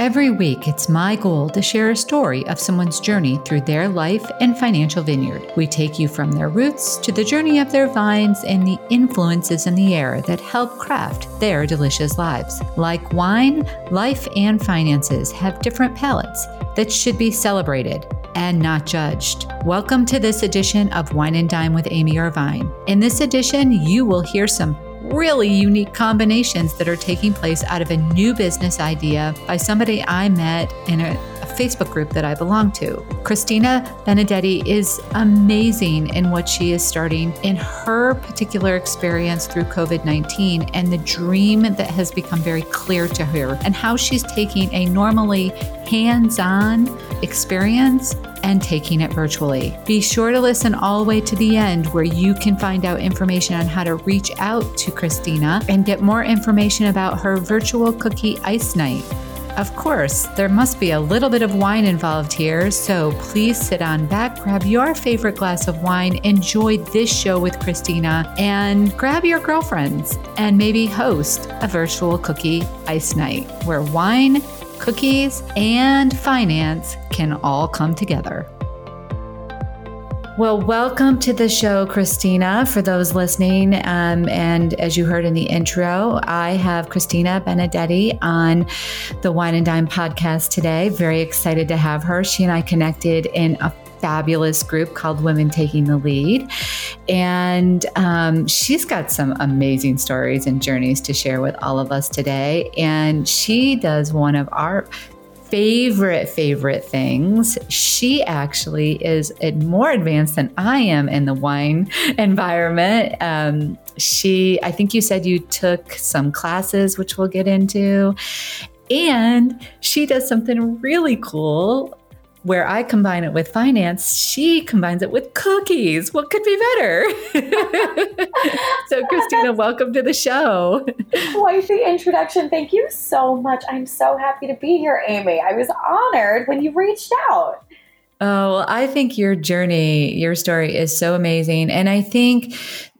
Every week, it's my goal to share a story of someone's journey through their life and financial vineyard. We take you from their roots to the journey of their vines and the influences in the air that help craft their delicious lives. Like wine, life and finances have different palates that should be celebrated and not judged. Welcome to this edition of Wine and Dime with Amy Irvine. In this edition, you will hear some really unique combinations that are taking place out of a new business idea by somebody I met in a, Facebook group that I belong to. Christina Benedetti is amazing in what she is starting in her particular experience through COVID 19 and the dream that has become very clear to her, and how she's taking a normally hands on experience and taking it virtually. Be sure to listen all the way to the end where you can find out information on how to reach out to Christina and get more information about her virtual cookie ice night. Of course, there must be a little bit of wine involved here, so please sit on back, grab your favorite glass of wine, enjoy this show with Christina, and grab your girlfriends and maybe host a virtual cookie ice night where wine cookies, and finance can all come together. Well, welcome to the show, Christina, for those listening. Um, and as you heard in the intro, I have Christina Benedetti on the Wine and Dime podcast today. Very excited to have her. She and I connected in a fabulous group called Women Taking the Lead. And um, she's got some amazing stories and journeys to share with all of us today. And she does one of our favorite, favorite things. She actually is more advanced than I am in the wine environment. Um, she, I think you said you took some classes, which we'll get into. And she does something really cool where I combine it with finance, she combines it with cookies. What could be better? so, Christina, welcome to the show. Quite the introduction. Thank you so much. I'm so happy to be here, Amy. I was honored when you reached out. Oh, well, I think your journey, your story is so amazing. And I think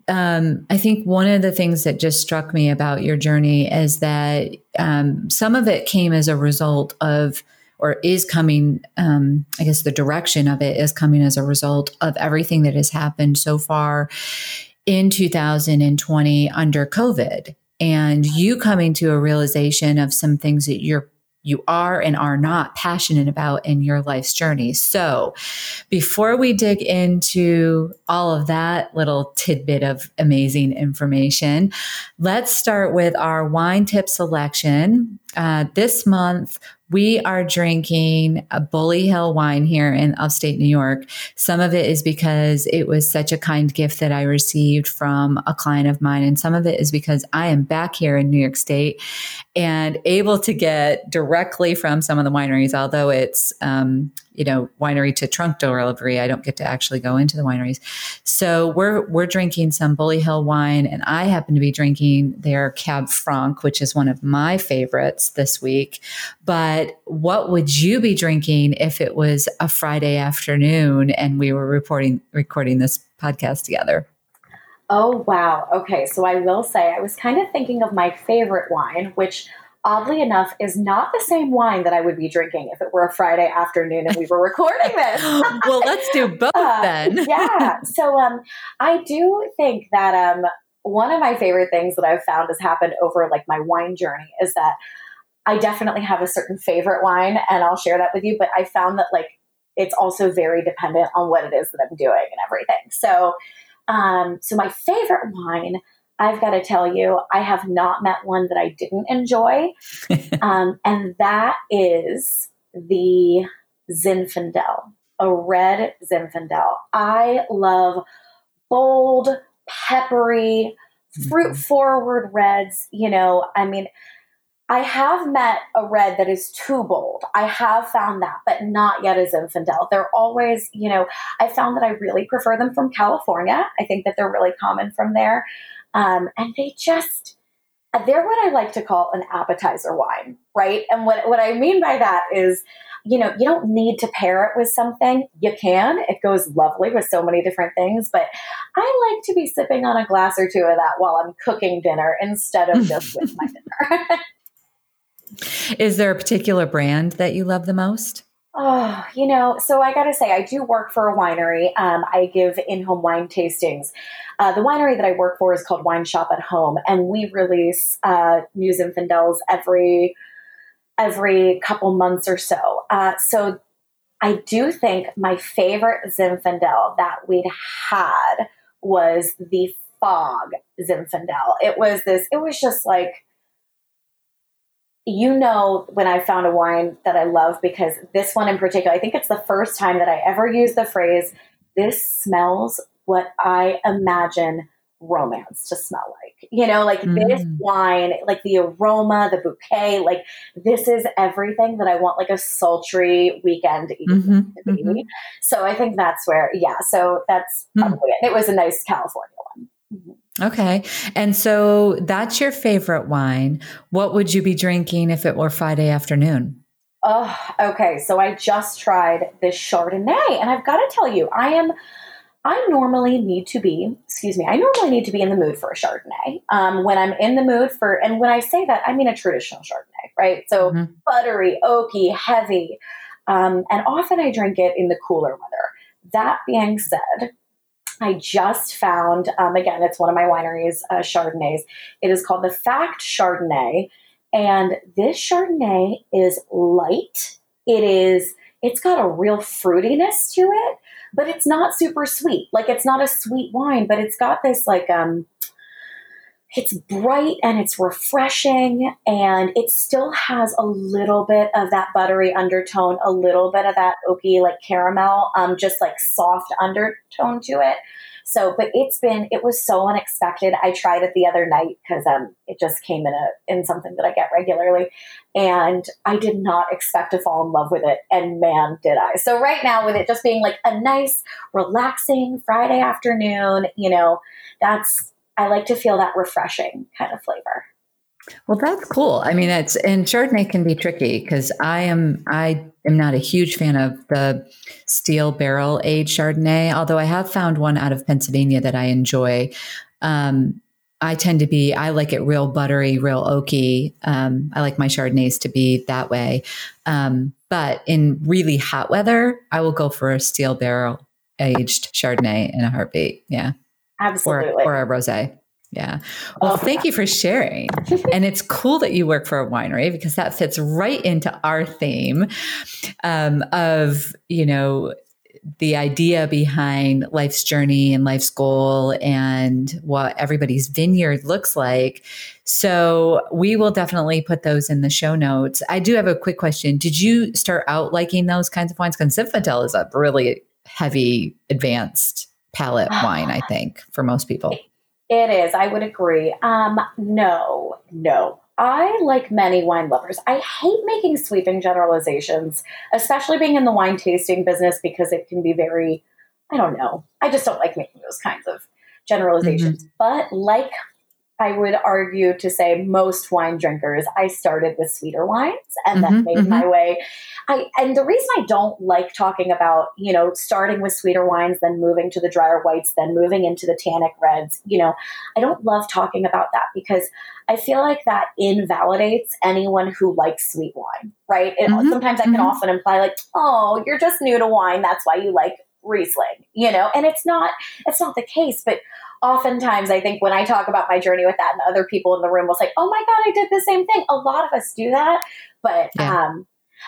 um, I think one of the things that just struck me about your journey is that um, some of it came as a result of or is coming, um, I guess the direction of it is coming as a result of everything that has happened so far in 2020 under COVID. And you coming to a realization of some things that you're you are and are not passionate about in your life's journey. So, before we dig into all of that little tidbit of amazing information, let's start with our wine tip selection. Uh, this month, we are drinking a Bully Hill wine here in upstate New York. Some of it is because it was such a kind gift that I received from a client of mine. And some of it is because I am back here in New York State and able to get directly from some of the wineries, although it's, um, you know, winery to trunk delivery. I don't get to actually go into the wineries. So we're we're drinking some Bully Hill wine, and I happen to be drinking their Cab Franc, which is one of my favorites this week. But what would you be drinking if it was a Friday afternoon and we were reporting recording this podcast together? Oh wow. Okay, so I will say I was kind of thinking of my favorite wine, which oddly enough, is not the same wine that I would be drinking if it were a Friday afternoon and we were recording this. well, let's do both uh, then. yeah. So um, I do think that um, one of my favorite things that I've found has happened over like my wine journey is that I definitely have a certain favorite wine, and I'll share that with you. But I found that like it's also very dependent on what it is that I'm doing and everything. So, um, so my favorite wine, I've got to tell you, I have not met one that I didn't enjoy, um, and that is the Zinfandel, a red Zinfandel. I love bold, peppery, fruit forward reds. You know, I mean, I have met a red that is too bold. I have found that, but not yet a Zinfandel. They're always, you know, I found that I really prefer them from California. I think that they're really common from there. Um, and they just, they're what I like to call an appetizer wine, right? And what, what I mean by that is, you know, you don't need to pair it with something. You can. It goes lovely with so many different things, but I like to be sipping on a glass or two of that while I'm cooking dinner instead of just with my dinner. Is there a particular brand that you love the most? Oh, you know, so I got to say, I do work for a winery. Um, I give in home wine tastings. Uh, the winery that I work for is called Wine Shop at Home, and we release uh, new Zinfandels every every couple months or so. Uh, so I do think my favorite Zinfandel that we'd had was the Fog Zinfandel. It was this. It was just like you know when I found a wine that I love because this one in particular, I think it's the first time that I ever used the phrase, this smells what I imagine romance to smell like. You know, like mm. this wine, like the aroma, the bouquet, like this is everything that I want like a sultry weekend mm-hmm. mm-hmm. So I think that's where, yeah, so that's mm. probably it. It was a nice California one. Mm-hmm. Okay. And so that's your favorite wine. What would you be drinking if it were Friday afternoon? Oh, okay. So I just tried this Chardonnay, and I've got to tell you, I am. I normally need to be, excuse me, I normally need to be in the mood for a Chardonnay. Um, when I'm in the mood for, and when I say that, I mean a traditional Chardonnay, right? So mm-hmm. buttery, oaky, heavy. Um, and often I drink it in the cooler weather. That being said, I just found, um, again, it's one of my wineries, uh, Chardonnays. It is called the Fact Chardonnay. And this Chardonnay is light. It is, it's got a real fruitiness to it, but it's not super sweet. Like it's not a sweet wine, but it's got this like, um, it's bright and it's refreshing and it still has a little bit of that buttery undertone a little bit of that oaky like caramel um, just like soft undertone to it. So but it's been it was so unexpected. I tried it the other night because um it just came in a in something that i get regularly and i did not expect to fall in love with it and man did i. So right now with it just being like a nice relaxing friday afternoon you know that's I like to feel that refreshing kind of flavor. Well, that's cool. I mean, it's and Chardonnay can be tricky because I am I am not a huge fan of the steel barrel aged Chardonnay. Although I have found one out of Pennsylvania that I enjoy. Um, I tend to be I like it real buttery, real oaky. Um, I like my Chardonnays to be that way. Um, but in really hot weather, I will go for a steel barrel aged Chardonnay in a heartbeat. Yeah. Absolutely. Or, or a rosé. Yeah. Well, oh, thank you for sharing. and it's cool that you work for a winery because that fits right into our theme um, of, you know, the idea behind life's journey and life's goal and what everybody's vineyard looks like. So we will definitely put those in the show notes. I do have a quick question. Did you start out liking those kinds of wines? Because Zinfandel is a really heavy, advanced palate wine, I think, for most people. It is. I would agree. Um, no, no. I, like many wine lovers, I hate making sweeping generalizations, especially being in the wine tasting business because it can be very, I don't know. I just don't like making those kinds of generalizations. Mm-hmm. But like I would argue to say most wine drinkers, I started with sweeter wines and mm-hmm, then made mm-hmm. my way. I, and the reason I don't like talking about, you know, starting with sweeter wines, then moving to the drier whites, then moving into the tannic reds, you know, I don't love talking about that because I feel like that invalidates anyone who likes sweet wine, right? It, mm-hmm, sometimes I can mm-hmm. often imply like, oh, you're just new to wine. That's why you like Riesling, you know, and it's not, it's not the case, but oftentimes I think when I talk about my journey with that and other people in the room will say, Oh my God, I did the same thing. A lot of us do that. But yeah. um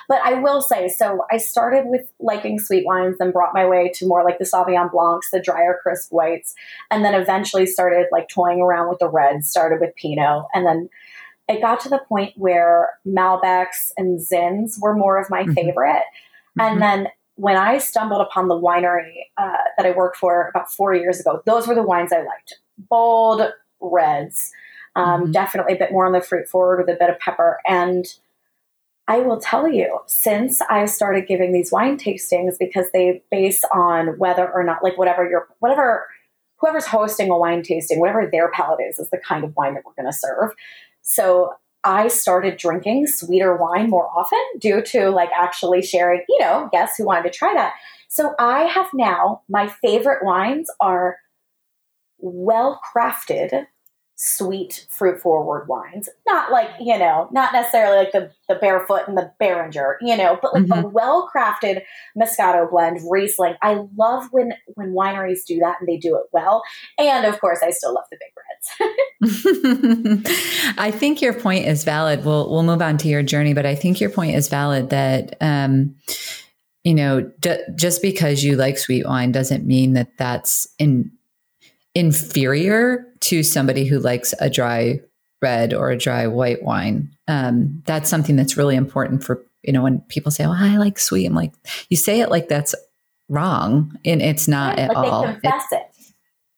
but I will say, so I started with liking sweet wines, then brought my way to more like the Sauvignon Blancs, the drier, crisp whites, and then eventually started like toying around with the reds, started with Pinot, and then it got to the point where Malbecs and Zins were more of my mm-hmm. favorite. Mm-hmm. And then when I stumbled upon the winery uh, that I worked for about four years ago, those were the wines I liked. Bold reds, um, mm-hmm. definitely a bit more on the fruit forward with a bit of pepper. And I will tell you, since I started giving these wine tastings, because they base on whether or not, like whatever your, whatever, whoever's hosting a wine tasting, whatever their palate is, is the kind of wine that we're going to serve. So I started drinking sweeter wine more often due to like actually sharing, you know, guests who wanted to try that. So I have now, my favorite wines are well crafted sweet fruit forward wines. Not like, you know, not necessarily like the, the barefoot and the Beringer, you know, but like mm-hmm. a well crafted Moscato blend, Riesling. I love when when wineries do that and they do it well. And of course I still love the big reds. I think your point is valid. We'll we'll move on to your journey, but I think your point is valid that um you know, d- just because you like sweet wine doesn't mean that that's in inferior to somebody who likes a dry red or a dry white wine. Um, that's something that's really important for, you know, when people say, oh, I like sweet, I'm like, you say it like that's wrong and it's not yeah, at all. They confess it.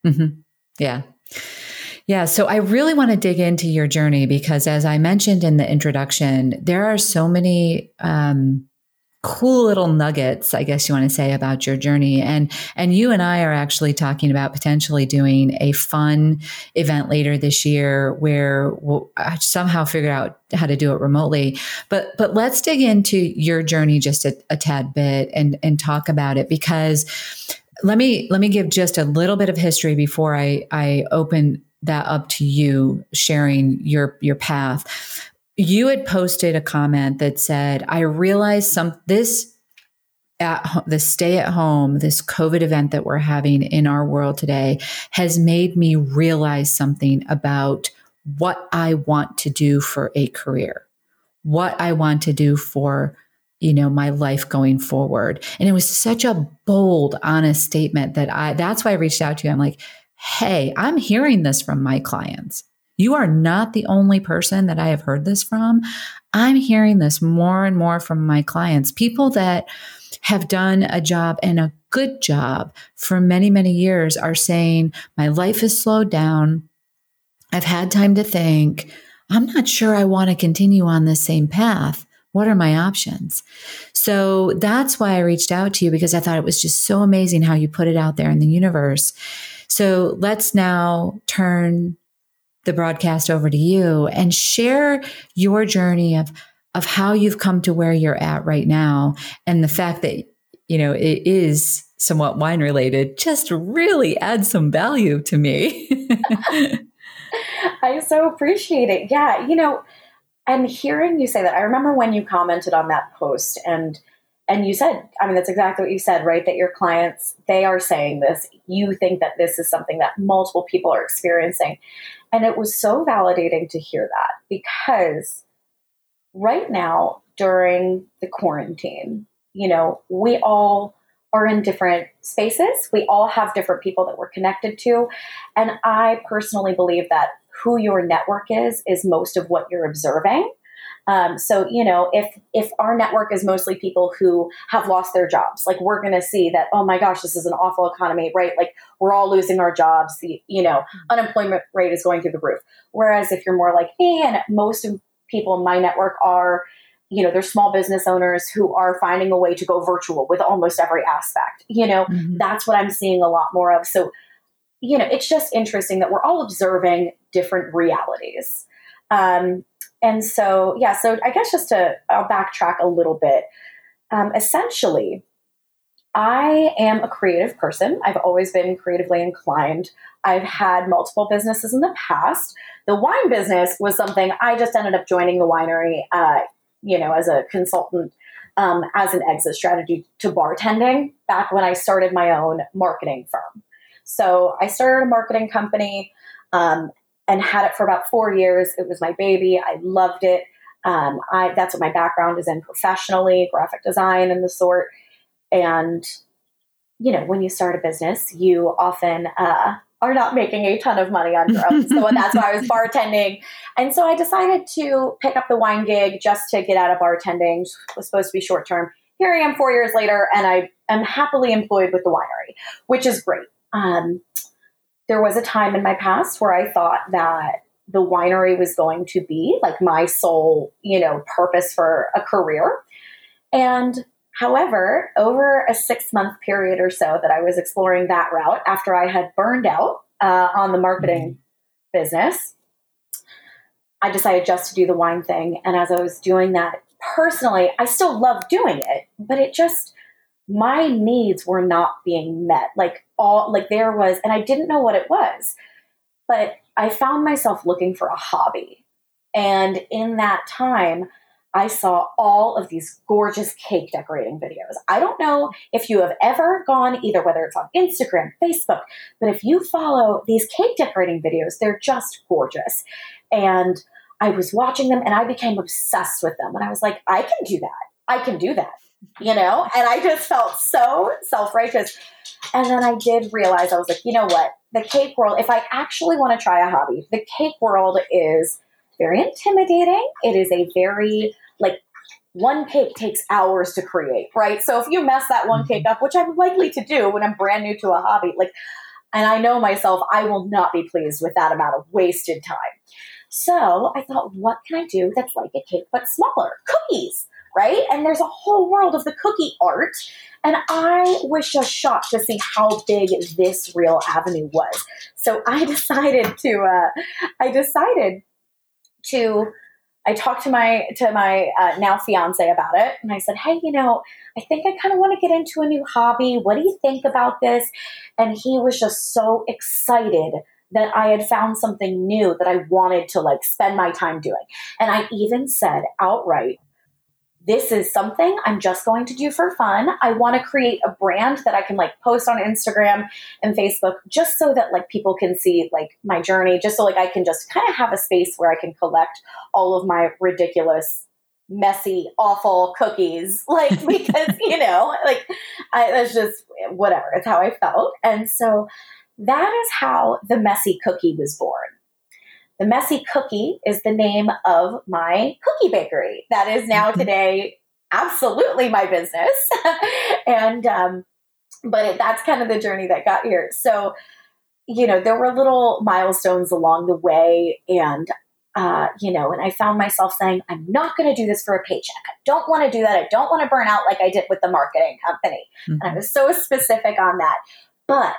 it. Mm-hmm. Yeah. Yeah. So I really want to dig into your journey because as I mentioned in the introduction, there are so many, um, cool little nuggets, I guess you want to say about your journey. And, and you and I are actually talking about potentially doing a fun event later this year where we'll somehow figure out how to do it remotely. But, but let's dig into your journey just a, a tad bit and, and talk about it because let me, let me give just a little bit of history before I, I open that up to you sharing your, your path. You had posted a comment that said, I realize some this at the stay at home, this COVID event that we're having in our world today has made me realize something about what I want to do for a career, what I want to do for you know my life going forward. And it was such a bold honest statement that i that's why i reached out to you. I'm like hey i'm hearing this from my clients you are not the only person that I have heard this from. I'm hearing this more and more from my clients, people that have done a job and a good job for many, many years are saying, My life has slowed down. I've had time to think. I'm not sure I want to continue on this same path. What are my options? So that's why I reached out to you because I thought it was just so amazing how you put it out there in the universe. So let's now turn the broadcast over to you and share your journey of of how you've come to where you're at right now and the fact that you know it is somewhat wine related just really adds some value to me. I so appreciate it. Yeah you know and hearing you say that i remember when you commented on that post and and you said i mean that's exactly what you said right that your clients they are saying this. You think that this is something that multiple people are experiencing. And it was so validating to hear that because right now during the quarantine you know we all are in different spaces. We all have different people that we're connected to. And i personally believe that who your network is is most of what you're observing um, so you know, if if our network is mostly people who have lost their jobs, like we're going to see that. Oh my gosh, this is an awful economy, right? Like we're all losing our jobs. The you know mm-hmm. unemployment rate is going through the roof. Whereas if you're more like me, and most of people in my network are you know, they're small business owners who are finding a way to go virtual with almost every aspect. You know, mm-hmm. that's what I'm seeing a lot more of. So, you know, it's just interesting that we're all observing different realities. Um, and so, yeah, so I guess just to, I'll backtrack a little bit. Um, essentially, I am a creative person. I've always been creatively inclined. I've had multiple businesses in the past. The wine business was something I just ended up joining the winery, uh, you know, as a consultant, um, as an exit strategy to bartending back when I started my own marketing firm. So I started a marketing company um, and had it for about four years. It was my baby. I loved it. Um, I, that's what my background is in professionally, graphic design and the sort. And, you know, when you start a business, you often uh, are not making a ton of money on your own. so that's why I was bartending. And so I decided to pick up the wine gig just to get out of bartending. It was supposed to be short term. Here I am four years later, and I am happily employed with the winery, which is great. Um, there was a time in my past where I thought that the winery was going to be like my sole, you know, purpose for a career. And however, over a six month period or so that I was exploring that route after I had burned out uh, on the marketing mm-hmm. business, I decided just to do the wine thing. And as I was doing that personally, I still love doing it, but it just, my needs were not being met. Like all, like there was, and I didn't know what it was, but I found myself looking for a hobby. And in that time, I saw all of these gorgeous cake decorating videos. I don't know if you have ever gone either, whether it's on Instagram, Facebook, but if you follow these cake decorating videos, they're just gorgeous. And I was watching them and I became obsessed with them. And I was like, I can do that. I can do that, you know? And I just felt so self righteous. And then I did realize, I was like, you know what? The cake world, if I actually want to try a hobby, the cake world is very intimidating. It is a very, like, one cake takes hours to create, right? So if you mess that one mm-hmm. cake up, which I'm likely to do when I'm brand new to a hobby, like, and I know myself, I will not be pleased with that amount of wasted time. So I thought, what can I do that's like a cake but smaller? Cookies, right? And there's a whole world of the cookie art. And I was just shocked to see how big this real avenue was. So I decided to, uh, I decided to, I talked to my to my uh, now fiance about it, and I said, "Hey, you know, I think I kind of want to get into a new hobby. What do you think about this?" And he was just so excited that I had found something new that I wanted to like spend my time doing. And I even said outright, this is something I'm just going to do for fun. I want to create a brand that I can like post on Instagram and Facebook just so that like people can see like my journey, just so like I can just kind of have a space where I can collect all of my ridiculous messy, awful cookies. Like, because, you know, like, I, that's just whatever. It's how I felt. And so that is how the messy cookie was born. The Messy Cookie is the name of my cookie bakery. That is now mm-hmm. today absolutely my business. and, um, but it, that's kind of the journey that got here. So, you know, there were little milestones along the way. And, uh, you know, and I found myself saying, I'm not going to do this for a paycheck. I don't want to do that. I don't want to burn out like I did with the marketing company. Mm-hmm. And I mm-hmm. was so specific on that. But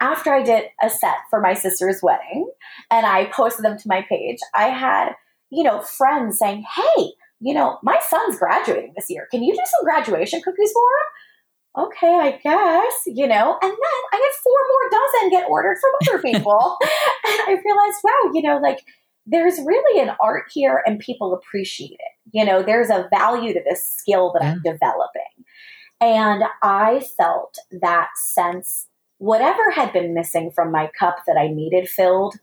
after I did a set for my sister's wedding and I posted them to my page, I had, you know, friends saying, Hey, you know, my son's graduating this year. Can you do some graduation cookies for him? Okay, I guess, you know. And then I had four more dozen get ordered from other people. and I realized, wow, you know, like there's really an art here and people appreciate it. You know, there's a value to this skill that yeah. I'm developing. And I felt that sense whatever had been missing from my cup that I needed filled,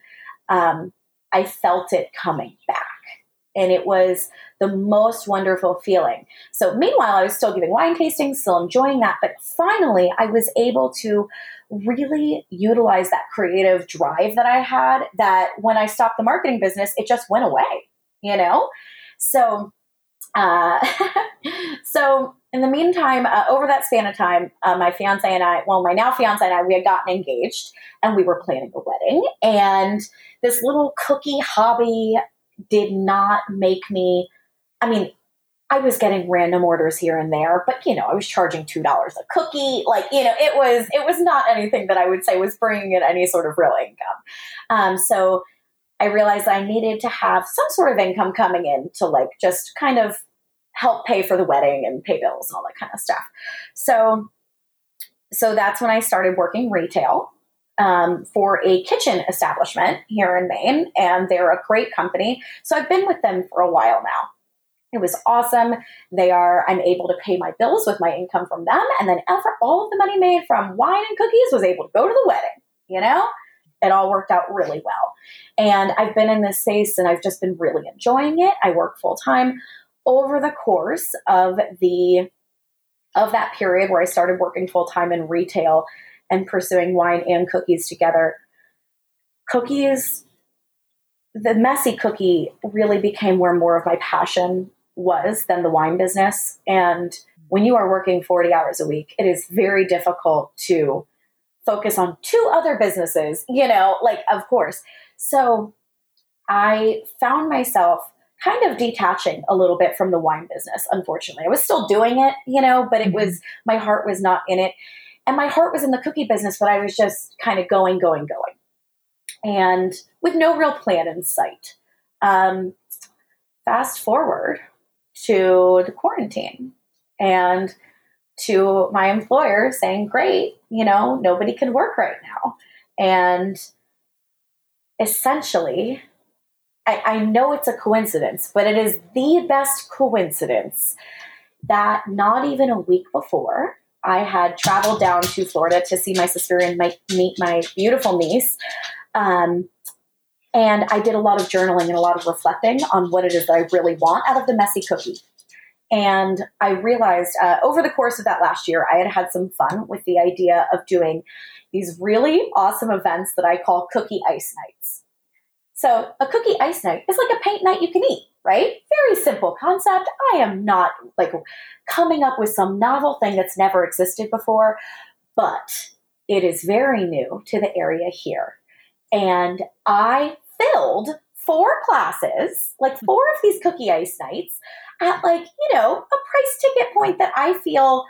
um, I felt it coming back. And it was the most wonderful feeling. So, meanwhile, I was still giving wine tastings, still enjoying that. But finally, I was able to really utilize that creative drive that I had. That when I stopped the marketing business, it just went away, you know? So, uh, so in the meantime, uh, over that span of time, uh, my fiance and I, well, my now fiance and I, we had gotten engaged and we were planning a wedding. And this little cookie hobby did not make me, I mean, I was getting random orders here and there, but you know, I was charging two dollars a cookie. Like, you know, it was it was not anything that I would say was bringing in any sort of real income. Um, so I realized I needed to have some sort of income coming in to like just kind of help pay for the wedding and pay bills and all that kind of stuff. So, so that's when I started working retail um, for a kitchen establishment here in Maine, and they're a great company. So I've been with them for a while now. It was awesome. They are, I'm able to pay my bills with my income from them. And then ever, all of the money made from wine and cookies was able to go to the wedding. you know? It all worked out really well. And I've been in this space and I've just been really enjoying it. I work full time over the course of the of that period where I started working full time in retail and pursuing wine and cookies together. Cookies the messy cookie really became where more of my passion was than the wine business. And when you are working 40 hours a week, it is very difficult to focus on two other businesses, you know, like, of course. So I found myself kind of detaching a little bit from the wine business, unfortunately. I was still doing it, you know, but it mm-hmm. was, my heart was not in it. And my heart was in the cookie business, but I was just kind of going, going, going. And with no real plan in sight. Um, fast forward to the quarantine and to my employer saying, Great, you know, nobody can work right now. And essentially, I, I know it's a coincidence, but it is the best coincidence that not even a week before, I had traveled down to Florida to see my sister and my, meet my beautiful niece. Um, and I did a lot of journaling and a lot of reflecting on what it is that I really want out of the messy cookie. And I realized uh, over the course of that last year, I had had some fun with the idea of doing these really awesome events that I call cookie ice nights. So, a cookie ice night is like a paint night you can eat, right? Very simple concept. I am not like coming up with some novel thing that's never existed before, but it is very new to the area here. And I filled four classes, like four of these cookie ice nights, at like, you know, a price ticket point that I feel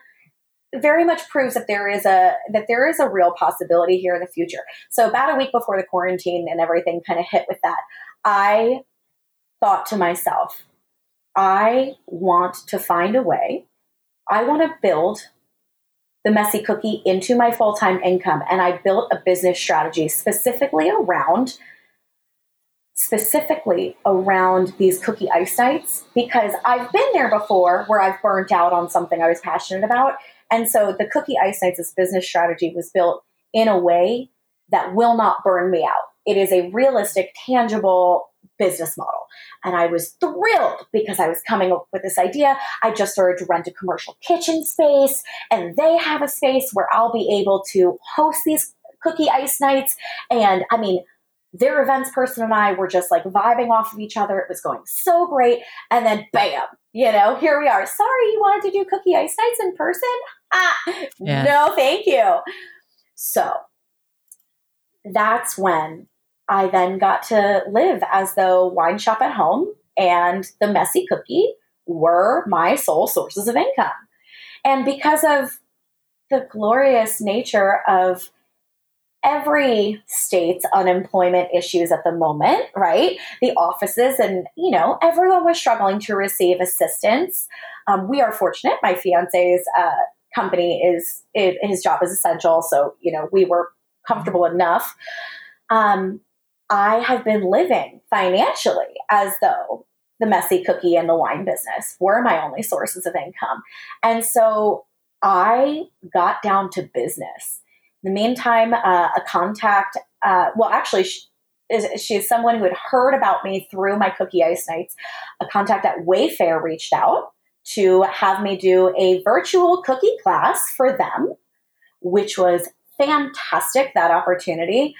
very much proves that there is a that there is a real possibility here in the future. So about a week before the quarantine and everything kind of hit with that, I thought to myself, I want to find a way. I want to build the messy cookie into my full-time income and I built a business strategy specifically around specifically around these cookie ice nights because I've been there before where I've burnt out on something I was passionate about. And so the cookie ice nights, business strategy was built in a way that will not burn me out. It is a realistic, tangible business model. And I was thrilled because I was coming up with this idea. I just started to rent a commercial kitchen space, and they have a space where I'll be able to host these cookie ice nights. And I mean, their events person and I were just like vibing off of each other. It was going so great. And then bam, you know, here we are. Sorry, you wanted to do cookie ice nights in person? Ah, yeah. no, thank you. So that's when I then got to live as the wine shop at home and the messy cookie were my sole sources of income. And because of the glorious nature of every state's unemployment issues at the moment, right? The offices and, you know, everyone was struggling to receive assistance. Um, we are fortunate. My fiance's uh, company is, his job is essential. So, you know, we were comfortable enough. Um, I have been living financially as though the messy cookie and the wine business were my only sources of income. And so I got down to business In the meantime, uh, a contact, uh, well, actually, she is someone who had heard about me through my cookie ice nights. A contact at Wayfair reached out to have me do a virtual cookie class for them, which was fantastic, that opportunity.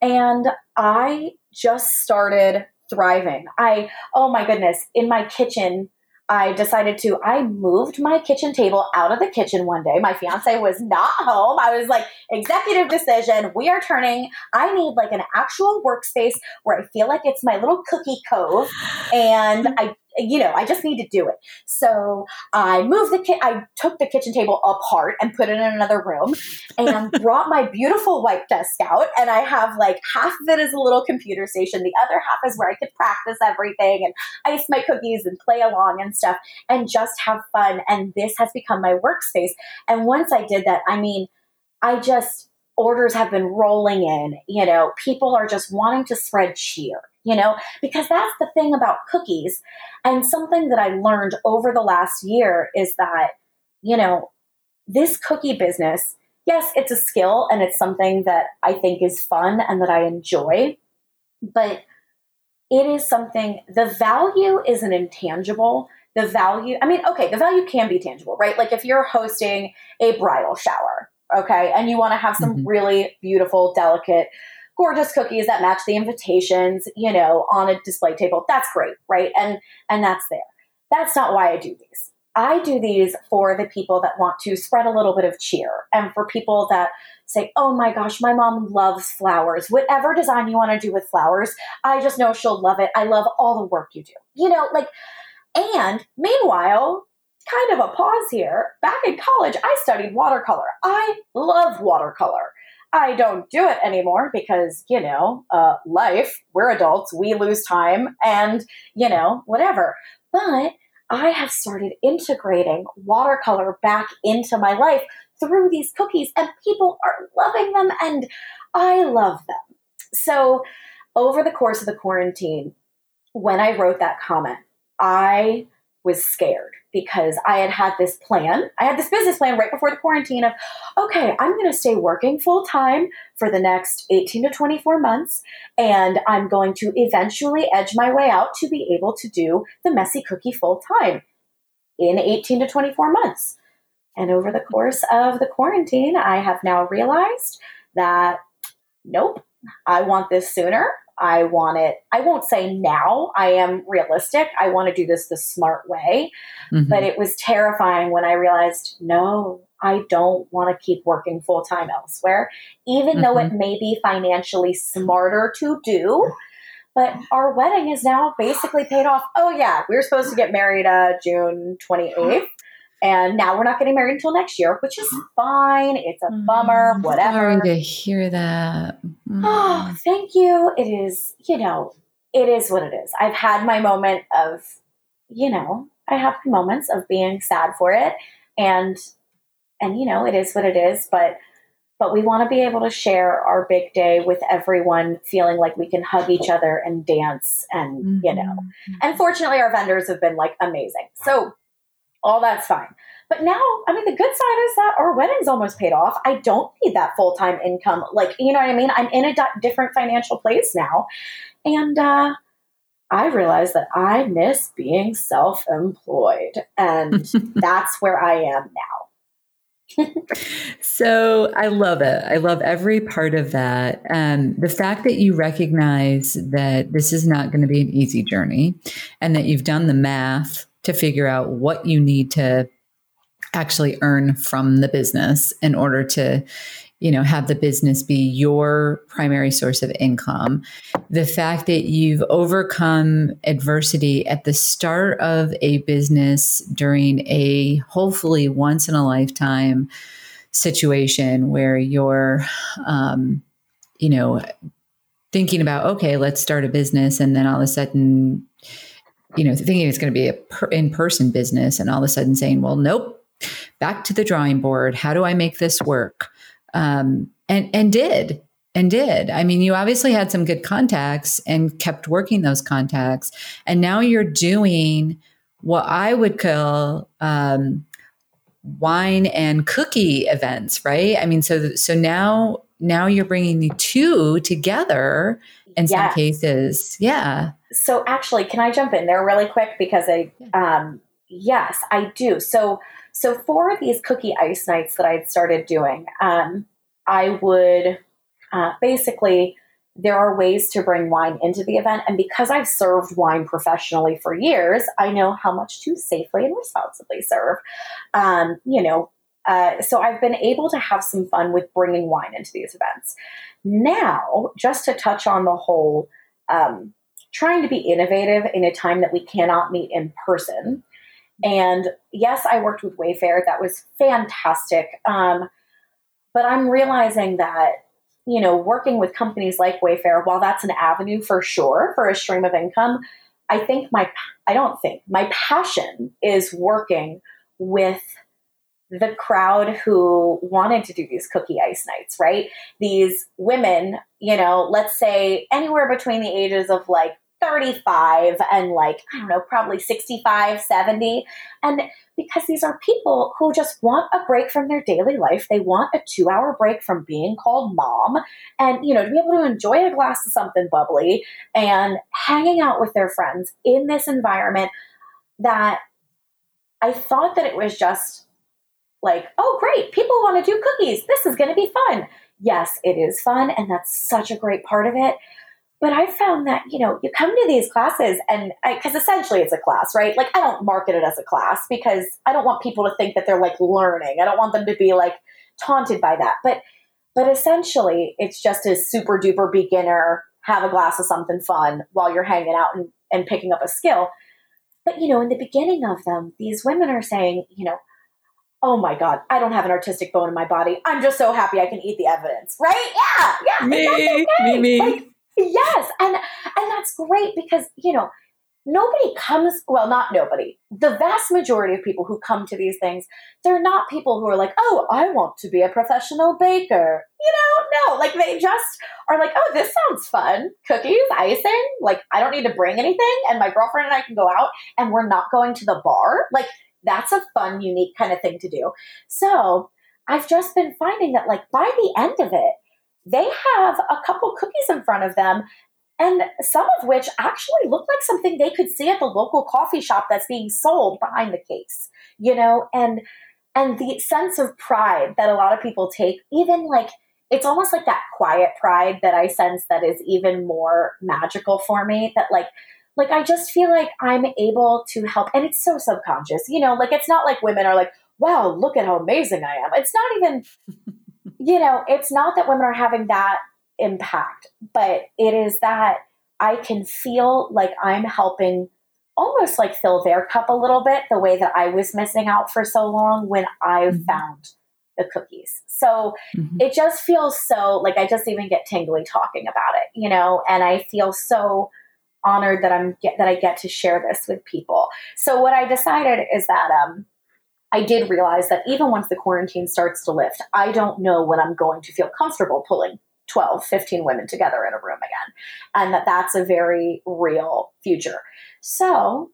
And I just started thriving. I, oh my goodness, in my kitchen, I decided to, I moved my kitchen table out of the kitchen one day. My fiance was not home. I was like, executive decision. We are turning, I need like an actual workspace where I feel like it's my little cookie cove. And I you know, I just need to do it. So I moved the kit. I took the kitchen table apart and put it in another room, and brought my beautiful white desk out. And I have like half of it is a little computer station. The other half is where I could practice everything and ice my cookies and play along and stuff, and just have fun. And this has become my workspace. And once I did that, I mean, I just orders have been rolling in. You know, people are just wanting to spread cheer you know, because that's the thing about cookies. And something that I learned over the last year is that, you know, this cookie business yes, it's a skill and it's something that I think is fun and that I enjoy, but it is something, the value is an intangible. The value, I mean, okay, the value can be tangible, right? Like if you're hosting a bridal shower, okay, and you want to have some mm-hmm. really beautiful, delicate, gorgeous cookies that match the invitations, you know, on a display table, that's great, right? And and that's there. That's not why I do these. I do these for the people that want to spread a little bit of cheer and for people that say, oh my gosh, my mom loves flowers. Whatever design you want to do with flowers, I just know she'll love it. I love all the work you do. You know, like, and meanwhile, kind of a pause here. Back in college, I studied watercolor. I love watercolor. I don't do it anymore because, you know, uh, life, we're adults, we lose time, and, you know, whatever. But I have started integrating watercolor back into my life through these cookies, and people are loving them, and I love them. So, over the course of the quarantine, when I wrote that comment, I was scared because I had had this plan. I had this business plan right before the quarantine of, okay, I'm going to stay working full time for the next 18 to 24 months, and I'm going to eventually edge my way out to be able to do the messy cookie full time in 18 to 24 months. And over the course of the quarantine, I have now realized that nope, I want this sooner. I want it, I won't say now, I am realistic. I want to do this the smart way. Mm-hmm. But it was terrifying when I realized, no, I don't want to keep working full time elsewhere, even mm-hmm. though it mm-hmm. may be financially smarter to do. But our wedding is now basically paid off. Oh, yeah, we were supposed to get married uh, June 28th. And now we're not getting married until next year, which is fine. It's a bummer, mm, whatever. Sorry to hear that. Mm. Oh, thank you. It is, you know, it is what it is. I've had my moment of, you know, I have moments of being sad for it. And, and, you know, it is what it is. But, but we want to be able to share our big day with everyone feeling like we can hug each other and dance and, mm-hmm. you know, mm-hmm. and fortunately our vendors have been like amazing. So, all that's fine. But now, I mean, the good side is that our wedding's almost paid off. I don't need that full time income. Like, you know what I mean? I'm in a different financial place now. And uh, I realized that I miss being self employed. And that's where I am now. so I love it. I love every part of that. Um, the fact that you recognize that this is not going to be an easy journey and that you've done the math to figure out what you need to actually earn from the business in order to you know have the business be your primary source of income. The fact that you've overcome adversity at the start of a business during a hopefully once in a lifetime situation where you're um, you know thinking about okay let's start a business and then all of a sudden you know, thinking it's going to be a per- in-person business and all of a sudden saying, well, nope, back to the drawing board. How do I make this work? Um, and, and did, and did. I mean, you obviously had some good contacts and kept working those contacts. And now you're doing what I would call, um, wine and cookie events, right? I mean, so, so now, now you're bringing the two together in some cases. Yeah. So actually, can I jump in there really quick because I um yes, I do. So so for these cookie ice nights that I'd started doing, um, I would uh, basically there are ways to bring wine into the event. And because I've served wine professionally for years, I know how much to safely and responsibly serve. Um, you know, uh, so I've been able to have some fun with bringing wine into these events. Now, just to touch on the whole um, trying to be innovative in a time that we cannot meet in person. And yes, I worked with Wayfair. That was fantastic. Um, but I'm realizing that, you know, working with companies like Wayfair, while that's an avenue for sure for a stream of income, I think my, I don't think, my passion is working with the crowd who wanted to do these cookie ice nights, right? These women, you know, let's say anywhere between the ages of like 35 and like, I don't know, probably 65, 70. And because these are people who just want a break from their daily life. They want a two hour break from being called mom and, you know, to be able to enjoy a glass of something bubbly and hanging out with their friends in this environment that I thought that it was just like, oh, great, people want to do cookies. This is going to be fun. Yes, it is fun. And that's such a great part of it. But I found that, you know, you come to these classes and because essentially it's a class, right? Like I don't market it as a class because I don't want people to think that they're like learning. I don't want them to be like taunted by that. But but essentially it's just a super duper beginner, have a glass of something fun while you're hanging out and, and picking up a skill. But you know, in the beginning of them, these women are saying, you know, oh my god i don't have an artistic bone in my body. I'm just so happy i can eat the evidence right? Yeah yeah me okay. me me. Like, Yes, and and that's great because you know nobody comes well not nobody the vast majority of people who come to these things they're not people who are like oh i want to be a professional baker. You know no like they just are like oh this sounds fun. Cookies icing like i don't need to bring anything and my girlfriend and i can go out and we're not going to the bar. Like that's a fun unique kind of thing to do. So i've just been finding that like by the end of it they have a couple cookies in front of them and some of which actually look like something they could see at the local coffee shop that's being sold behind the case you know? And and the sense of pride that a lot of people take even like it's almost like that quiet pride that i sense that is even more magical for me that like like i just feel like i'm able to help and it's so subconscious you know like it's not like women are like wow look at how amazing i am it's not even you know, it's not that women are having that impact, but it is that I can feel like I'm helping almost like fill their cup a little bit the way that I was missing out for so long when I mm-hmm. found the cookies. So mm-hmm. it just feels so like I just even get tingly talking about it, you know, and I feel so honored that I'm get, that I get to share this with people. So what I decided is that um I did realize that even once the quarantine starts to lift, I don't know when I'm going to feel comfortable pulling 12, 15 women together in a room again. And that that's a very real future. So,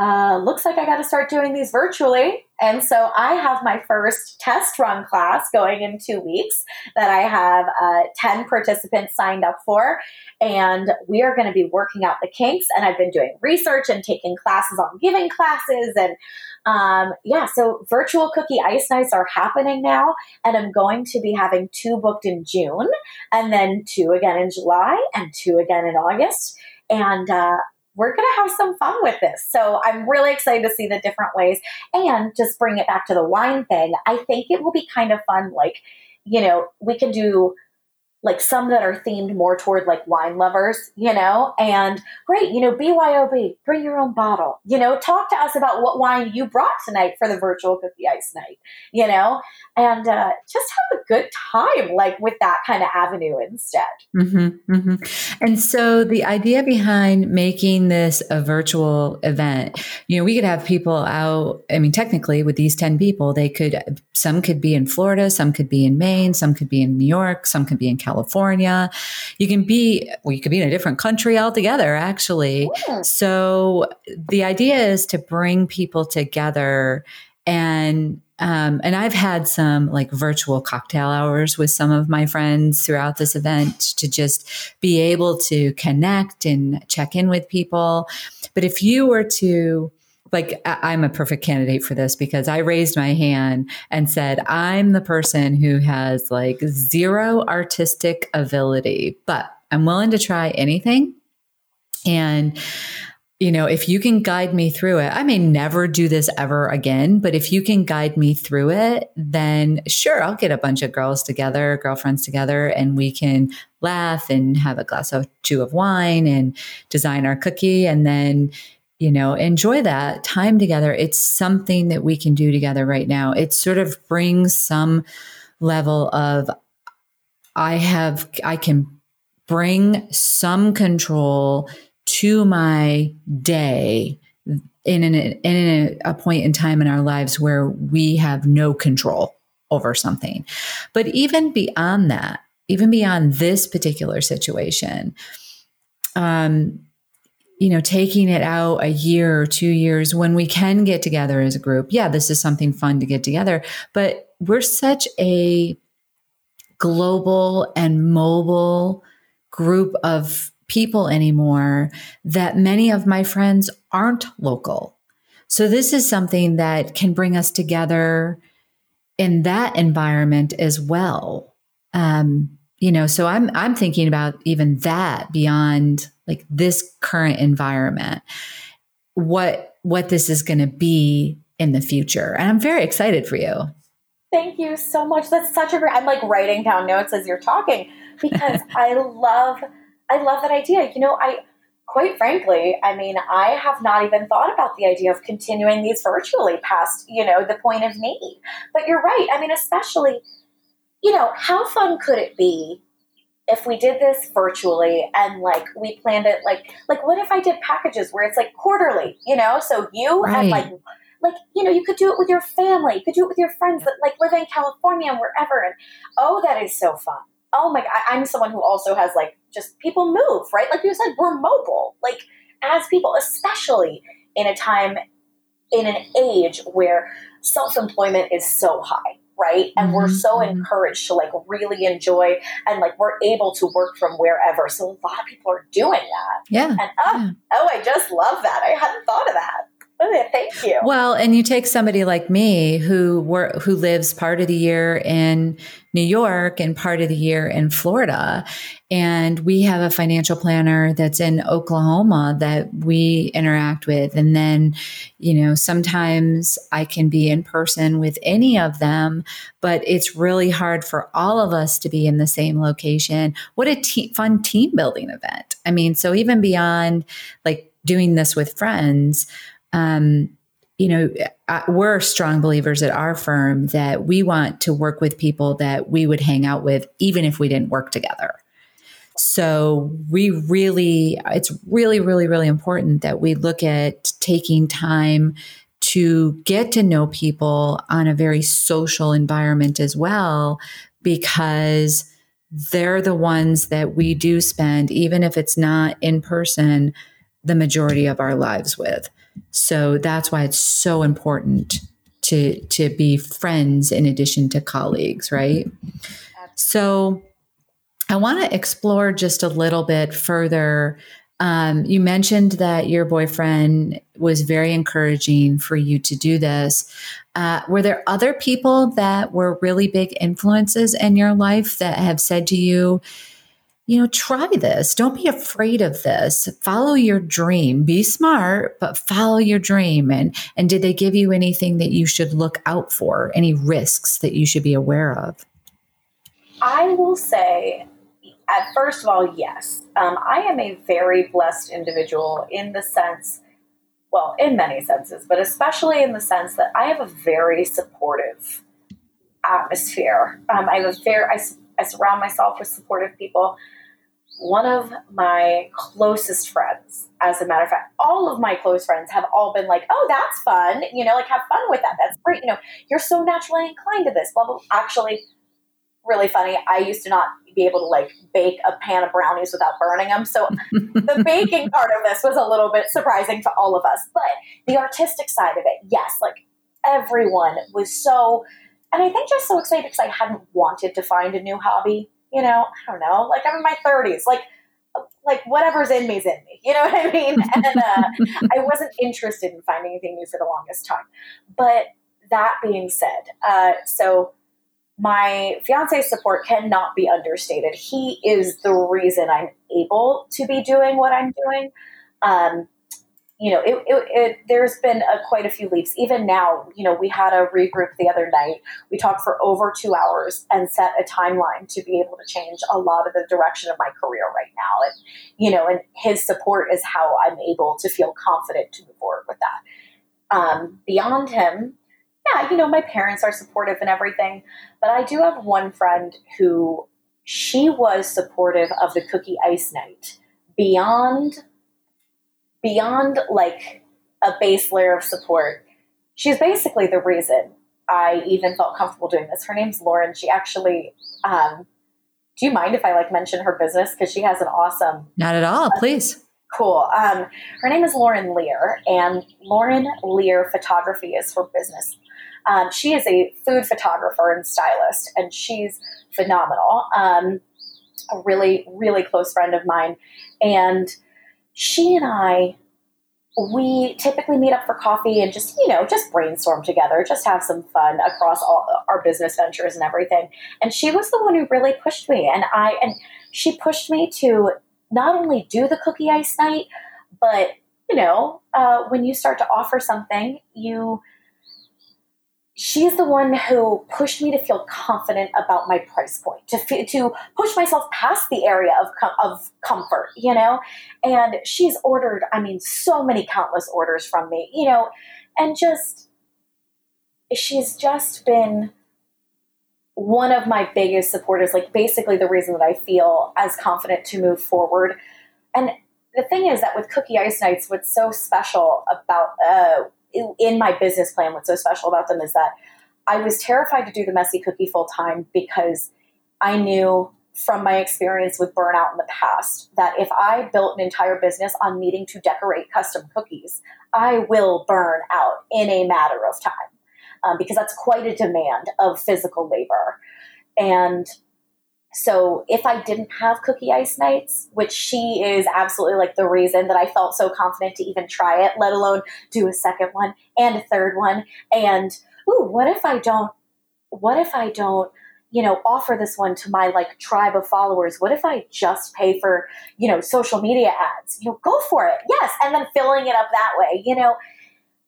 uh, looks like I got to start doing these virtually. And so I have my first test run class going in two weeks that I have uh, 10 participants signed up for. And we are going to be working out the kinks. And I've been doing research and taking classes on giving classes. And um, yeah, so virtual cookie ice nights are happening now. And I'm going to be having two booked in June, and then two again in July, and two again in August. And uh, we're going to have some fun with this. So I'm really excited to see the different ways and just bring it back to the wine thing. I think it will be kind of fun. Like, you know, we can do like some that are themed more toward like wine lovers, you know, and great, you know, BYOB, bring your own bottle, you know, talk to us about what wine you brought tonight for the virtual cookie ice night, you know, and uh, just have a good time like with that kind of avenue instead. Mm-hmm, mm-hmm. And so the idea behind making this a virtual event, you know, we could have people out. I mean, technically, with these 10 people, they could, some could be in Florida, some could be in Maine, some could be in New York, some could be in California. You can be, well, you could be in a different country altogether, actually. Yeah. So the idea is to bring people together and um, and I've had some like virtual cocktail hours with some of my friends throughout this event to just be able to connect and check in with people. But if you were to like I'm a perfect candidate for this because I raised my hand and said, I'm the person who has like zero artistic ability, but I'm willing to try anything. And you know, if you can guide me through it, I may never do this ever again, but if you can guide me through it, then sure, I'll get a bunch of girls together, girlfriends together, and we can laugh and have a glass or two of wine and design our cookie. And then, you know, enjoy that time together. It's something that we can do together right now. It sort of brings some level of, I have, I can bring some control to my day in an in a, a point in time in our lives where we have no control over something. But even beyond that, even beyond this particular situation, um, you know, taking it out a year or two years when we can get together as a group. Yeah, this is something fun to get together, but we're such a global and mobile group of people anymore that many of my friends aren't local. So this is something that can bring us together in that environment as well. Um, you know, so I'm I'm thinking about even that beyond like this current environment. What what this is going to be in the future. And I'm very excited for you. Thank you so much. That's such a great I'm like writing down notes as you're talking because I love I love that idea. You know, I quite frankly, I mean, I have not even thought about the idea of continuing these virtually past, you know, the point of need. But you're right. I mean, especially, you know, how fun could it be if we did this virtually and like we planned it like like what if I did packages where it's like quarterly, you know? So you right. and like like you know you could do it with your family you could do it with your friends that like live in california and wherever and oh that is so fun oh my god i'm someone who also has like just people move, right? Like you said, we're mobile. Like as people, especially in a time, in an age where self employment is so high, right? And mm-hmm. we're so mm-hmm. encouraged to like really enjoy and like we're able to work from wherever. So a lot of people are doing that. Yeah. And oh, yeah. oh I just love that. I hadn't thought of that. Thank you. Well, and you take somebody like me who were who lives part of the year in New York and part of the year in Florida, and we have a financial planner that's in Oklahoma that we interact with, and then you know sometimes I can be in person with any of them, but it's really hard for all of us to be in the same location. What a te- fun team building event! I mean, so even beyond like doing this with friends um, you know, we're strong believers at our firm that we want to work with people that we would hang out with, even if we didn't work together. So we really, it's really, really, really important that we look at taking time to get to know people on a very social environment as well, because they're the ones that we do spend, even if it's not in person, the majority of our lives with. So that's why it's so important to to be friends in addition to colleagues, right? So I want to explore just a little bit further. Um, you mentioned that your boyfriend was very encouraging for you to do this. Uh, were there other people that were really big influences in your life that have said to you, you know, try this. Don't be afraid of this. Follow your dream. Be smart, but follow your dream. And and did they give you anything that you should look out for? Any risks that you should be aware of? I will say, at first of all, yes. Um, I am a very blessed individual in the sense, well, in many senses, but especially in the sense that I have a very supportive atmosphere. Um, I have a very I I surround myself with supportive people. One of my closest friends, as a matter of fact, all of my close friends have all been like, oh, that's fun. You know, like have fun with that. That's great. You know, you're so naturally inclined to this. Blah, blah. Actually, really funny. I used to not be able to like bake a pan of brownies without burning them. So the baking part of this was a little bit surprising to all of us. But the artistic side of it, yes, like everyone was so and I think just so excited because I hadn't wanted to find a new hobby. You know, I don't know. Like I'm in my 30s. Like like whatever's in me is in me. You know what I mean? And uh, I wasn't interested in finding anything new for the longest time. But that being said, uh, so my fiance's support cannot be understated. He is the reason I'm able to be doing what I'm doing. Um, you know, it, it, it, there's been a, quite a few leaps. Even now, you know, we had a regroup the other night. We talked for over two hours and set a timeline to be able to change a lot of the direction of my career right now. And, you know, and his support is how I'm able to feel confident to move forward with that. Um, beyond him, yeah, you know, my parents are supportive and everything, but I do have one friend who she was supportive of the cookie ice night beyond beyond like a base layer of support, she's basically the reason I even felt comfortable doing this. Her name's Lauren. She actually, um, do you mind if I like mention her business? Because she has an awesome. Not at all, please. Cool. Um, her name is Lauren Lear, and Lauren Lear Photography is her business. Um, she is a food photographer and stylist, and she's phenomenal. Um, a really, really close friend of mine. And she and I, we typically meet up for coffee and just, you know, just brainstorm together, just have some fun across all our business ventures and everything. And she was the one who really pushed me. And I, and she pushed me to not only do the cookie ice night, but you know, uh, when you start to offer something, you she's the one who pushed me to feel confident about my price point, to to push myself past the area of com- of comfort, you know. And she's ordered, I mean, so many countless orders from me, you know, and just she's just been one of my biggest supporters, like basically the reason that I feel as confident to move forward. And the thing is that with Cookie Ice Nights, what's so special about uh, in my business plan, what's so special about them is that I was terrified to do the messy cookie full time because I knew from my experience with burnout in the past that if I built an entire business on needing to decorate custom cookies, I will burn out in a matter of time um, because that's quite a demand of physical labor. And so if I didn't have cookie ice nights, which she is absolutely like the reason that I felt so confident to even try it, let alone do a second one and a third one. And ooh, what if I don't what if I don't, you know, offer this one to my like tribe of followers? What if I just pay for, you know, social media ads? You know, go for it. Yes. And then filling it up that way, you know.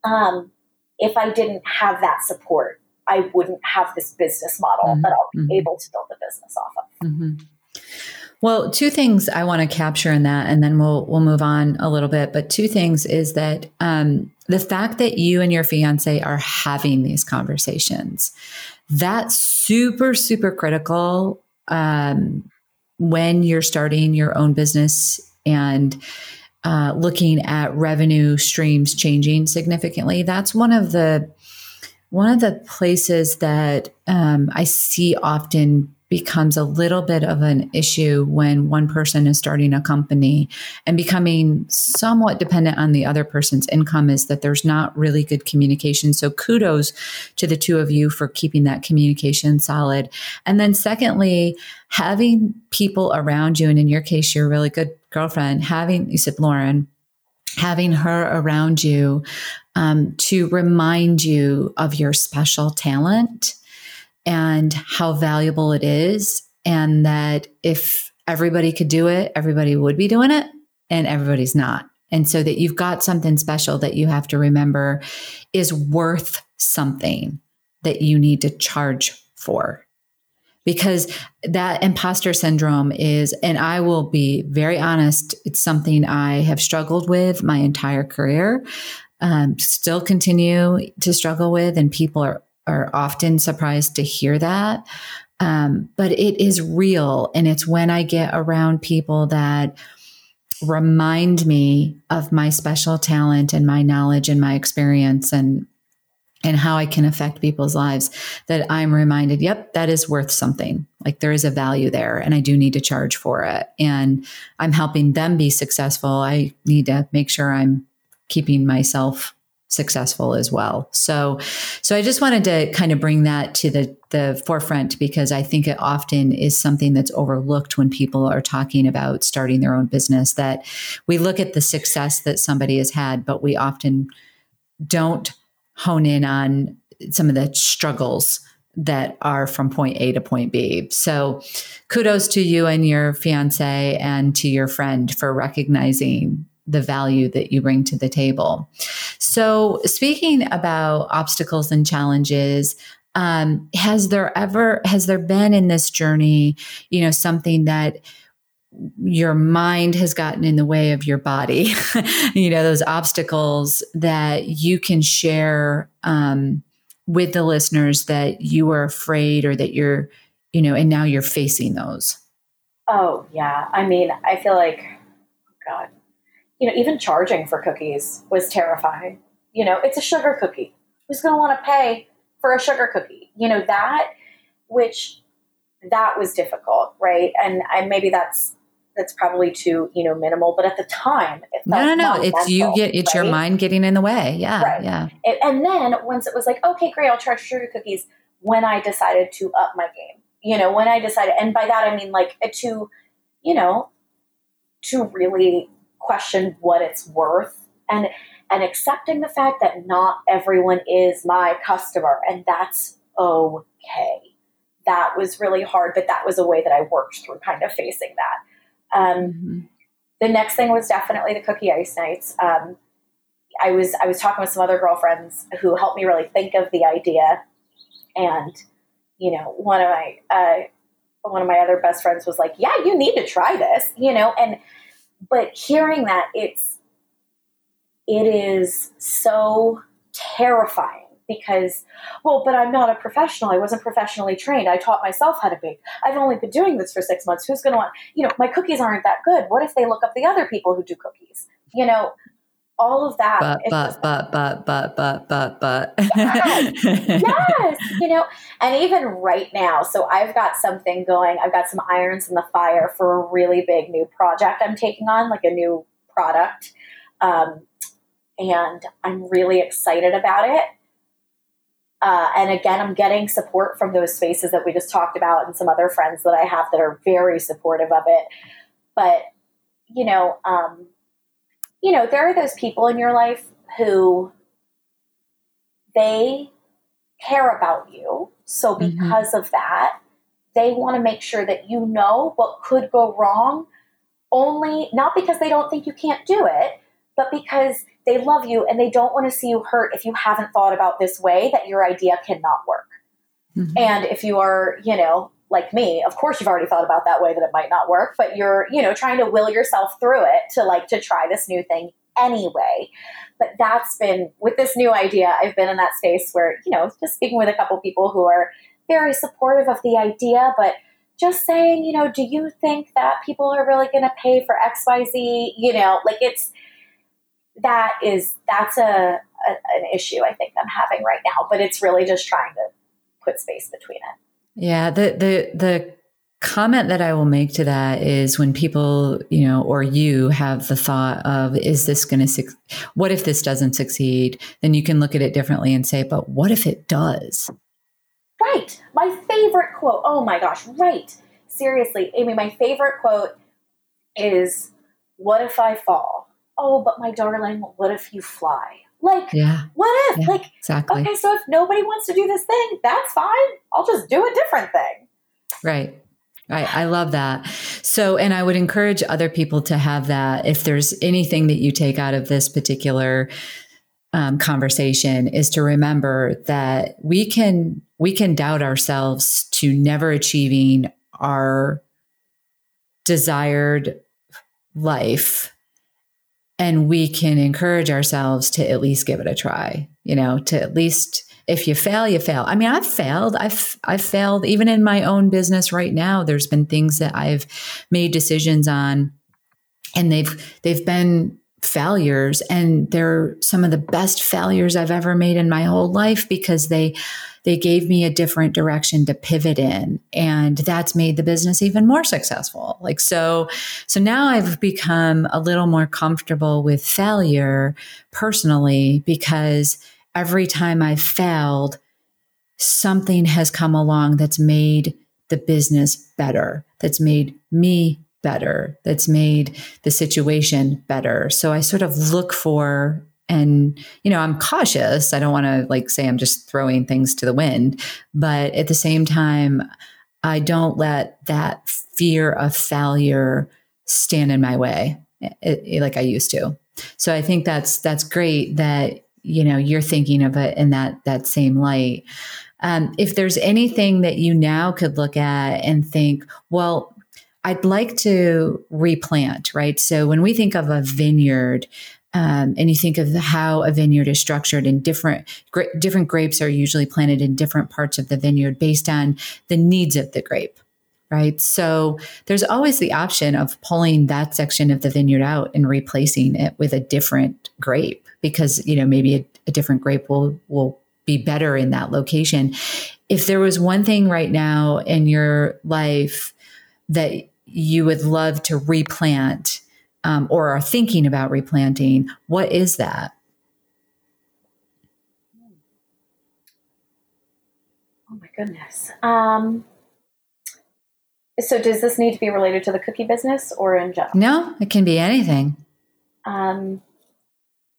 Um, if I didn't have that support, I wouldn't have this business model mm-hmm. that I'll be mm-hmm. able to build a business off of. Mm-hmm. Well, two things I want to capture in that, and then we'll we'll move on a little bit. But two things is that um, the fact that you and your fiance are having these conversations, that's super super critical um, when you're starting your own business and uh, looking at revenue streams changing significantly. That's one of the one of the places that um, I see often becomes a little bit of an issue when one person is starting a company and becoming somewhat dependent on the other person's income is that there's not really good communication. So kudos to the two of you for keeping that communication solid. And then secondly, having people around you, and in your case, your really good girlfriend, having, you said Lauren, having her around you um, to remind you of your special talent and how valuable it is. And that if everybody could do it, everybody would be doing it, and everybody's not. And so that you've got something special that you have to remember is worth something that you need to charge for. Because that imposter syndrome is, and I will be very honest, it's something I have struggled with my entire career, um, still continue to struggle with, and people are are often surprised to hear that. Um, but it is real. And it's when I get around people that remind me of my special talent and my knowledge and my experience and and how I can affect people's lives that I'm reminded, yep, that is worth something. Like there is a value there and I do need to charge for it. And I'm helping them be successful. I need to make sure I'm keeping myself successful as well. So, so I just wanted to kind of bring that to the the forefront because I think it often is something that's overlooked when people are talking about starting their own business. That we look at the success that somebody has had, but we often don't hone in on some of the struggles that are from point A to point B. So kudos to you and your fiance and to your friend for recognizing the value that you bring to the table. So, speaking about obstacles and challenges, um, has there ever has there been in this journey, you know, something that your mind has gotten in the way of your body, you know, those obstacles that you can share um, with the listeners that you were afraid or that you're, you know, and now you're facing those? Oh, yeah. I mean, I feel like, God, you know, even charging for cookies was terrifying. You know, it's a sugar cookie. Who's going to want to pay for a sugar cookie? You know, that, which that was difficult, right? And, and maybe that's that's probably too you know minimal but at the time it no no no it's you get it's right? your mind getting in the way yeah right. yeah it, and then once it was like okay great i'll charge sugar cookies when i decided to up my game you know when i decided and by that i mean like uh, to you know to really question what it's worth and and accepting the fact that not everyone is my customer and that's okay that was really hard but that was a way that i worked through kind of facing that um, mm-hmm. the next thing was definitely the cookie ice nights um, i was i was talking with some other girlfriends who helped me really think of the idea and you know one of my uh, one of my other best friends was like yeah you need to try this you know and but hearing that it's it is so terrifying because well but i'm not a professional. I wasn't professionally trained. I taught myself how to bake. I've only been doing this for six months. Who's going to want you know my cookies aren't that good. What if they look up the other people who do cookies? You know all of that but but, but but but but but but. Yes, yes! You know and even right now so i've got something going. I've got some irons in the fire for a really big new project i'm taking on like a new product. Um, and i'm really excited about it uh, and again i'm getting support from those spaces that we just talked about and some other friends that i have that are very supportive of it but you know um, you know, there are those people in your life who they care about you. So mm-hmm. because mm-hmm. of that, they want to make sure that you know what could go wrong only not because they don't think you can't do it, but because they love you and they don't want to see you hurt if you haven't thought about this way that your idea cannot work. Mm-hmm. And if you are, you know, like me, of course you've already thought about that way that it might not work, but you're, you know, trying to will yourself through it to like to try this new thing anyway. But that's been with this new idea, I've been in that space where, you know, just speaking with a couple people who are very supportive of the idea, but just saying, you know, do you think that people are really going to pay for XYZ? You know, like it's that is that's a, a, an issue I think I'm having right now, but it's really just trying to put space between it. Yeah, the the the comment that I will make to that is when people, you know, or you have the thought of, is this going to, su- what if this doesn't succeed? Then you can look at it differently and say, but what if it does? Right. My favorite quote. Oh my gosh. Right. Seriously, Amy, my favorite quote is, what if I fall? Oh, but my darling, what if you fly? Like, yeah. what if? Yeah, like, exactly. Okay, so if nobody wants to do this thing, that's fine. I'll just do a different thing. Right. I, I love that. So, and I would encourage other people to have that. If there's anything that you take out of this particular um, conversation, is to remember that we can we can doubt ourselves to never achieving our desired life and we can encourage ourselves to at least give it a try you know to at least if you fail, you fail. I mean, I've failed. I've I've failed even in my own business right now. There's been things that I've made decisions on and they've they've been failures and they're some of the best failures I've ever made in my whole life because they they gave me a different direction to pivot in and that's made the business even more successful. Like so so now i've become a little more comfortable with failure personally because every time I've failed, something has come along that's made the business better, that's made me better, that's made the situation better. So I sort of look for and you know i'm cautious. I don't want to like say i'm just throwing things to the wind but at the same time i don't let that fear of failure stand in my way it, eh, it, eh, like i used to. So i think that's that's great that you know you're thinking of it in that that same light. Um, if there's anything that you now could look at and think well i'd like to replant right so when we think of a vineyard um, and you think of how a vineyard is structured and different gra- different grapes are usually planted in different parts of the vineyard based on the needs of the grape right so there's always the option of pulling that section of the vineyard out and replacing it with a different grape because you know maybe a, a different grape will will be better in that location. If there was one thing right now in your life that you would love to replant um, or are thinking about replanting, what is that? Oh my goodness. Um, so does this need to be related to the cookie business or in general? No, it can be anything. Um,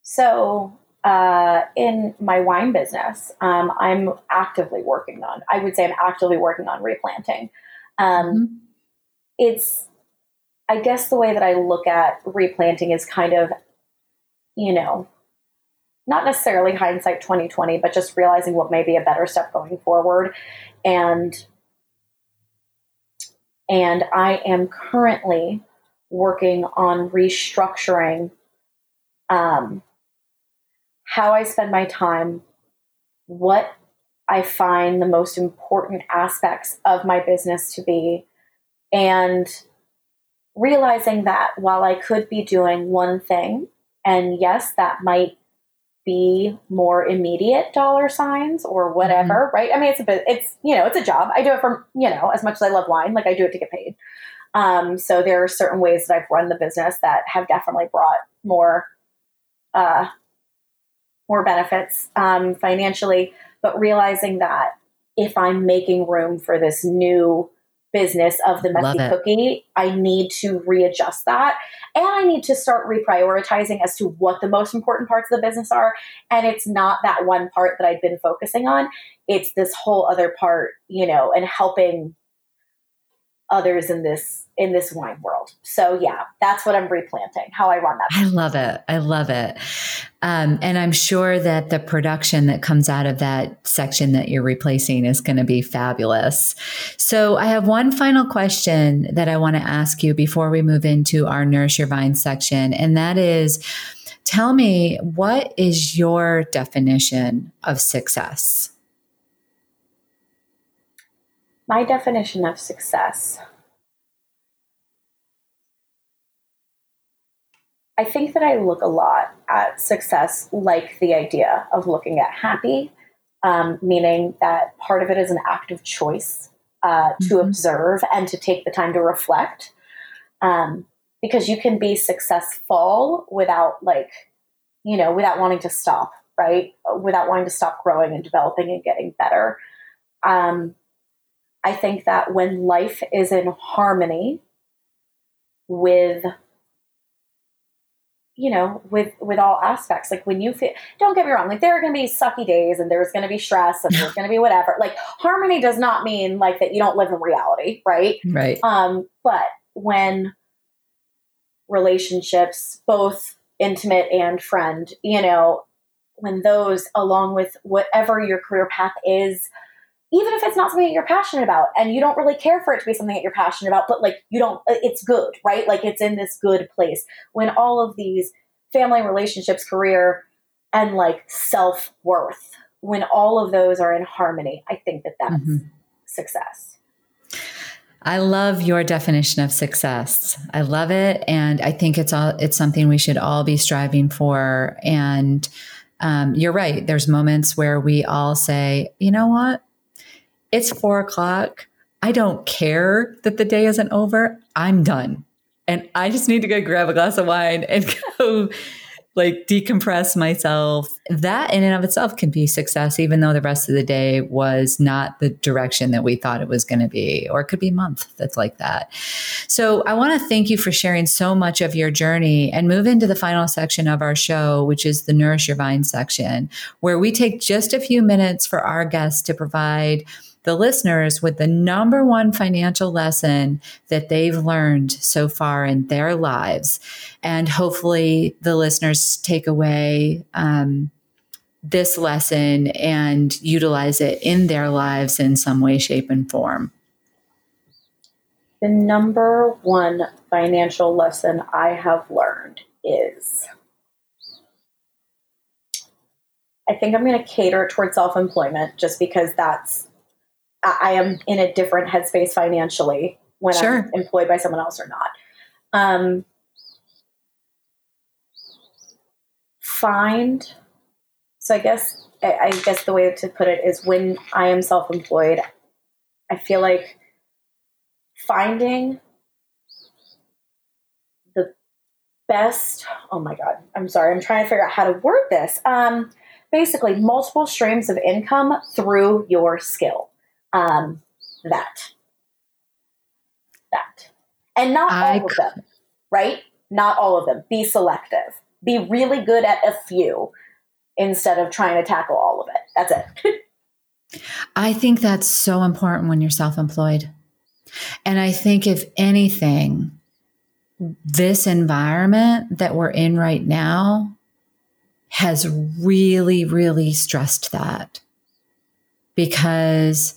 so uh, in my wine business, um, I'm actively working on. I would say I'm actively working on replanting. Um, mm-hmm. It's, I guess, the way that I look at replanting is kind of, you know, not necessarily hindsight 2020, but just realizing what may be a better step going forward, and and I am currently working on restructuring um, how I spend my time, what I find the most important aspects of my business to be, and realizing that while I could be doing one thing, and yes, that might be more immediate dollar signs or whatever, mm-hmm. right? I mean, it's a bit, it's, you know, it's a job. I do it for, you know, as much as I love wine, like I do it to get paid. Um, so there are certain ways that I've run the business that have definitely brought more, uh, more benefits um, financially, but realizing that if I'm making room for this new business of the messy cookie, I need to readjust that. And I need to start reprioritizing as to what the most important parts of the business are. And it's not that one part that I've been focusing on, it's this whole other part, you know, and helping others in this in this wine world. So yeah, that's what I'm replanting, how I run that. I love it. I love it. Um, and I'm sure that the production that comes out of that section that you're replacing is going to be fabulous. So I have one final question that I want to ask you before we move into our Nourish Your Vine section. And that is, tell me, what is your definition of success? My definition of success I think that I look a lot at success like the idea of looking at happy, um, meaning that part of it is an act of choice uh, to mm-hmm. observe and to take the time to reflect. Um, because you can be successful without, like, you know, without wanting to stop, right? Without wanting to stop growing and developing and getting better. Um, I think that when life is in harmony with you know with with all aspects like when you feel don't get me wrong like there are going to be sucky days and there's going to be stress and there's going to be whatever. Like harmony does not mean like that you don't live in reality right? Right. Um but when relationships both intimate and friend you know when those along with whatever your career path is even if it's not something that you're passionate about and you don't really care for it to be something that you're passionate about, but like you don't, uh, it's good, right? Like it's in this good place when all of these family relationships, career, and like self worth, when all of those are in harmony, I think that that's mm-hmm. success. I love your definition of success. I love it, and I think it's all it's something we should all be striving for. And um, you're right. There's moments where we all say, you know what, it's four o'clock. I don't care that the day isn't over. I'm done. And I just need to go grab a glass of wine and go like decompress myself. That in and of itself can be success, even though the rest of the day was not the direction that we thought it was going to be, or it could be a month that's like that. So I want to thank you for sharing so much of your journey and move into the final section of our show, which is the Nourish Your Vine section, where we take just a few minutes for our guests to provide the listeners with the number one financial lesson that they've learned so far in their lives. And hopefully, the listeners take away um, this lesson and utilize it in their lives in some way, shape, and form. The number one financial lesson I have learned is I think I'm going to cater towards self employment just because that's I am in a different headspace financially when sure. I'm employed by someone else or not. Um, find. So I guess I guess the way to put it is when I am self-employed, I feel like finding the best, oh my God, I'm sorry, I'm trying to figure out how to word this. Um, basically, multiple streams of income through your skill. Um, that. That. And not I all of them, right? Not all of them. Be selective. Be really good at a few instead of trying to tackle all of it. That's it. I think that's so important when you're self employed. And I think, if anything, this environment that we're in right now has really, really stressed that. Because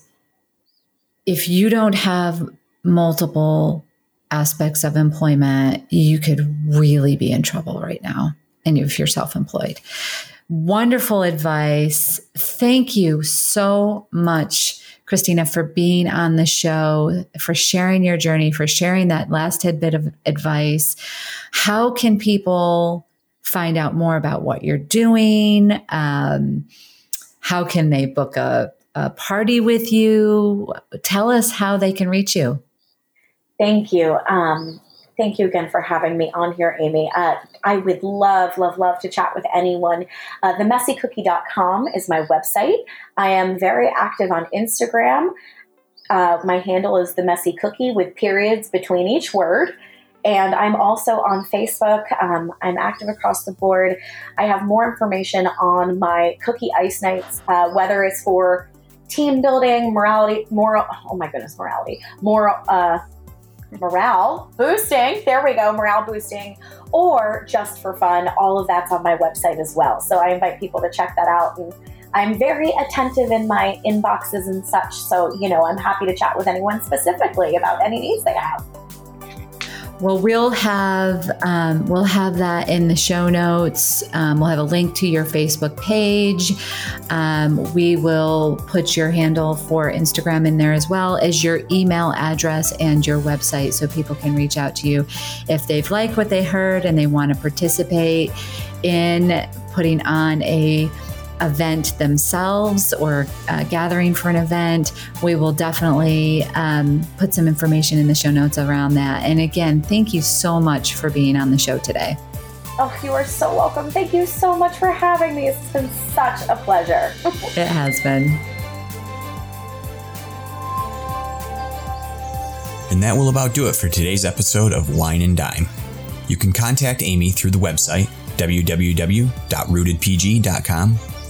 if you don't have multiple aspects of employment, you could really be in trouble right now. And if you're self employed, wonderful advice. Thank you so much, Christina, for being on the show, for sharing your journey, for sharing that last tidbit of advice. How can people find out more about what you're doing? Um, how can they book a, a party with you? Tell us how they can reach you. Thank you. Um, thank you again for having me on here, Amy. Uh, I would love, love, love to chat with anyone. Uh, themessycookie.com is my website. I am very active on Instagram. Uh, my handle is the messy cookie with periods between each word. And I'm also on Facebook. Um, I'm active across the board. I have more information on my cookie ice nights, uh, whether it's for team building, morality, moral, oh my goodness, morality, moral, uh, morale boosting. There we go, morale boosting, or just for fun. All of that's on my website as well. So I invite people to check that out. And I'm very attentive in my inboxes and such. So, you know, I'm happy to chat with anyone specifically about any needs they have. Well, we'll have um, we'll have that in the show notes. Um, we'll have a link to your Facebook page. Um, we will put your handle for Instagram in there as well as your email address and your website, so people can reach out to you if they've liked what they heard and they want to participate in putting on a event themselves or uh, gathering for an event, we will definitely um, put some information in the show notes around that. And again, thank you so much for being on the show today. Oh, you are so welcome. Thank you so much for having me. It's been such a pleasure. it has been. And that will about do it for today's episode of Wine and Dime. You can contact Amy through the website www.rootedpg.com